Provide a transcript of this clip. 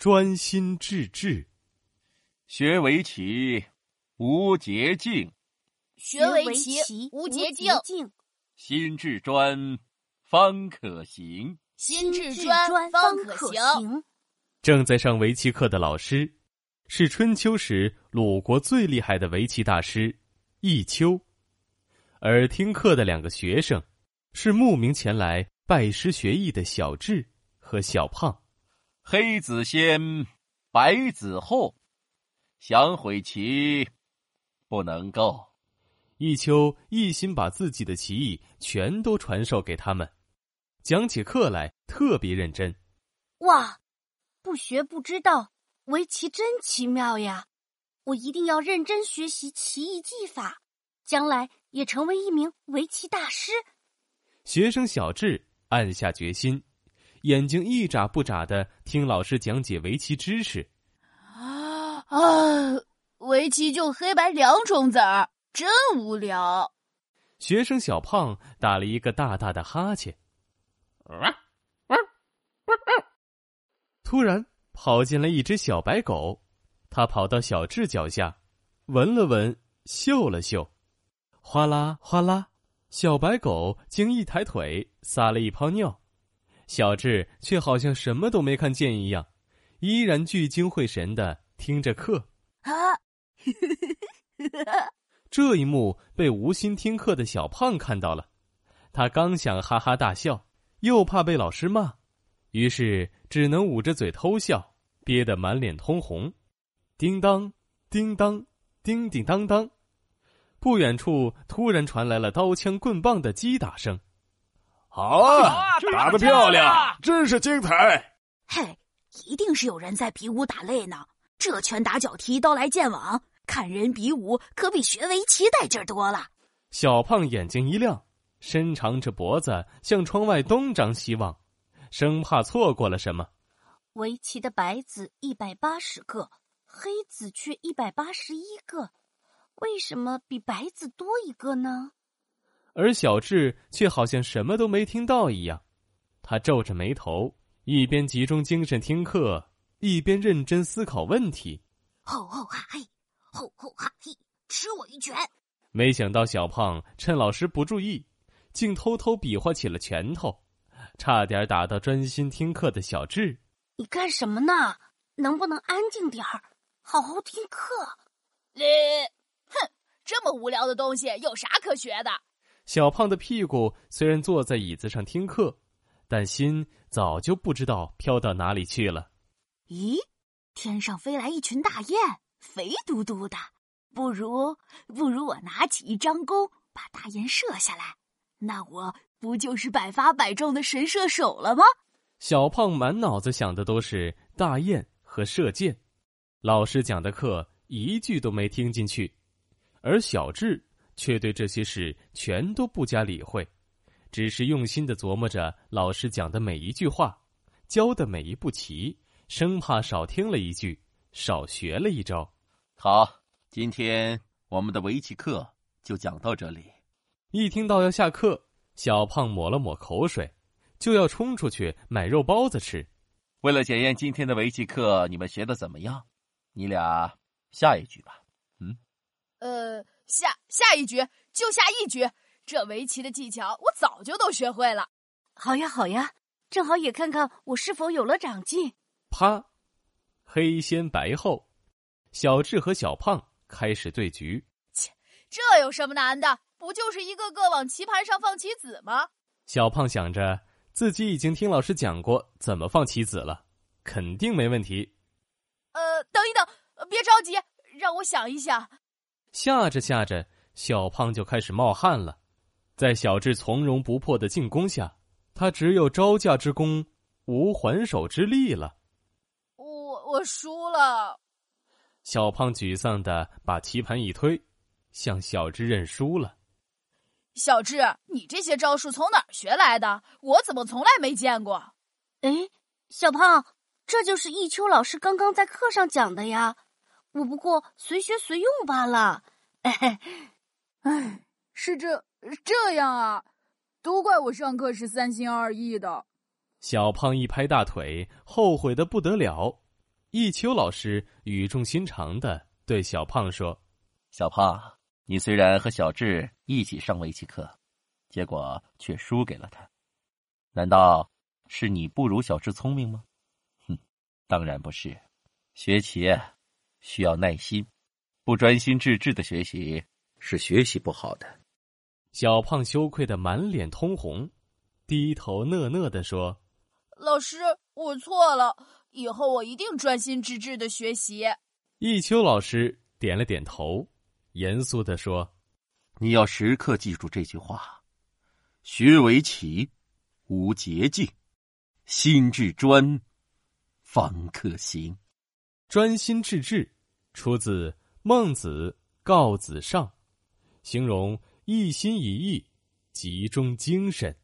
专心致志。学围棋无捷径，学围棋无捷径，心至专方可行。心至专方可行。正在上围棋课的老师，是春秋时鲁国最厉害的围棋大师弈秋，而听课的两个学生，是慕名前来拜师学艺的小智和小胖。黑子先，白子后，想毁棋，不能够。弈秋一心把自己的棋艺全都传授给他们。讲起课来特别认真，哇！不学不知道，围棋真奇妙呀！我一定要认真学习棋艺技法，将来也成为一名围棋大师。学生小智暗下决心，眼睛一眨不眨的听老师讲解围棋知识。啊啊！围棋就黑白两种子儿，真无聊。学生小胖打了一个大大的哈欠。突然跑进来一只小白狗，它跑到小智脚下，闻了闻，嗅了嗅，哗啦哗啦，小白狗竟一抬腿撒了一泡尿，小智却好像什么都没看见一样，依然聚精会神的听着课。啊！这一幕被无心听课的小胖看到了，他刚想哈哈大笑。又怕被老师骂，于是只能捂着嘴偷笑，憋得满脸通红。叮当，叮当，叮叮当当，不远处突然传来了刀枪棍棒的击打声。好啊，打得漂亮，真是精彩！嘿，一定是有人在比武打擂呢。这拳打脚踢，刀来剑往，看人比武可比学围棋带劲儿多了。小胖眼睛一亮。伸长着脖子向窗外东张西望，生怕错过了什么。围棋的白子一百八十个，黑子却一百八十一个，为什么比白子多一个呢？而小智却好像什么都没听到一样，他皱着眉头，一边集中精神听课，一边认真思考问题。吼吼哈嘿，吼吼哈嘿，吃我一拳！没想到小胖趁老师不注意。竟偷偷比划起了拳头，差点打到专心听课的小智。你干什么呢？能不能安静点儿，好好听课？你，哼，这么无聊的东西有啥可学的？小胖的屁股虽然坐在椅子上听课，但心早就不知道飘到哪里去了。咦，天上飞来一群大雁，肥嘟嘟的。不如，不如我拿起一张弓，把大雁射下来。那我不就是百发百中的神射手了吗？小胖满脑子想的都是大雁和射箭，老师讲的课一句都没听进去，而小智却对这些事全都不加理会，只是用心的琢磨着老师讲的每一句话，教的每一步棋，生怕少听了一句，少学了一招。好，今天我们的围棋课就讲到这里。一听到要下课，小胖抹了抹口水，就要冲出去买肉包子吃。为了检验今天的围棋课你们学的怎么样，你俩下一局吧。嗯，呃，下下一局就下一局。这围棋的技巧我早就都学会了。好呀好呀，正好也看看我是否有了长进。啪，黑先白后，小智和小胖开始对局。切，这有什么难的？不就是一个个往棋盘上放棋子吗？小胖想着自己已经听老师讲过怎么放棋子了，肯定没问题。呃，等一等，别着急，让我想一想。下着下着，小胖就开始冒汗了。在小智从容不迫的进攻下，他只有招架之功，无还手之力了。我我输了。小胖沮丧的把棋盘一推，向小智认输了。小智，你这些招数从哪儿学来的？我怎么从来没见过？哎，小胖，这就是弈秋老师刚刚在课上讲的呀。我不过随学随用罢了。哎，是这这样啊？都怪我上课时三心二意的。小胖一拍大腿，后悔的不得了。弈秋老师语重心长的对小胖说：“小胖，你虽然和小智一起上围棋课，结果却输给了他，难道是你不如小智聪明吗？哼，当然不是。学棋需要耐心，不专心致志的学习是学习不好的。”小胖羞愧的满脸通红，低头讷讷的说：“老师，我错了，以后我一定专心致志的学习。”弈秋老师点了点头，严肃的说：“你要时刻记住这句话：学围棋无捷径，心至专方可行。专心致志，出自《孟子·告子上》，形容。一心一意，集中精神。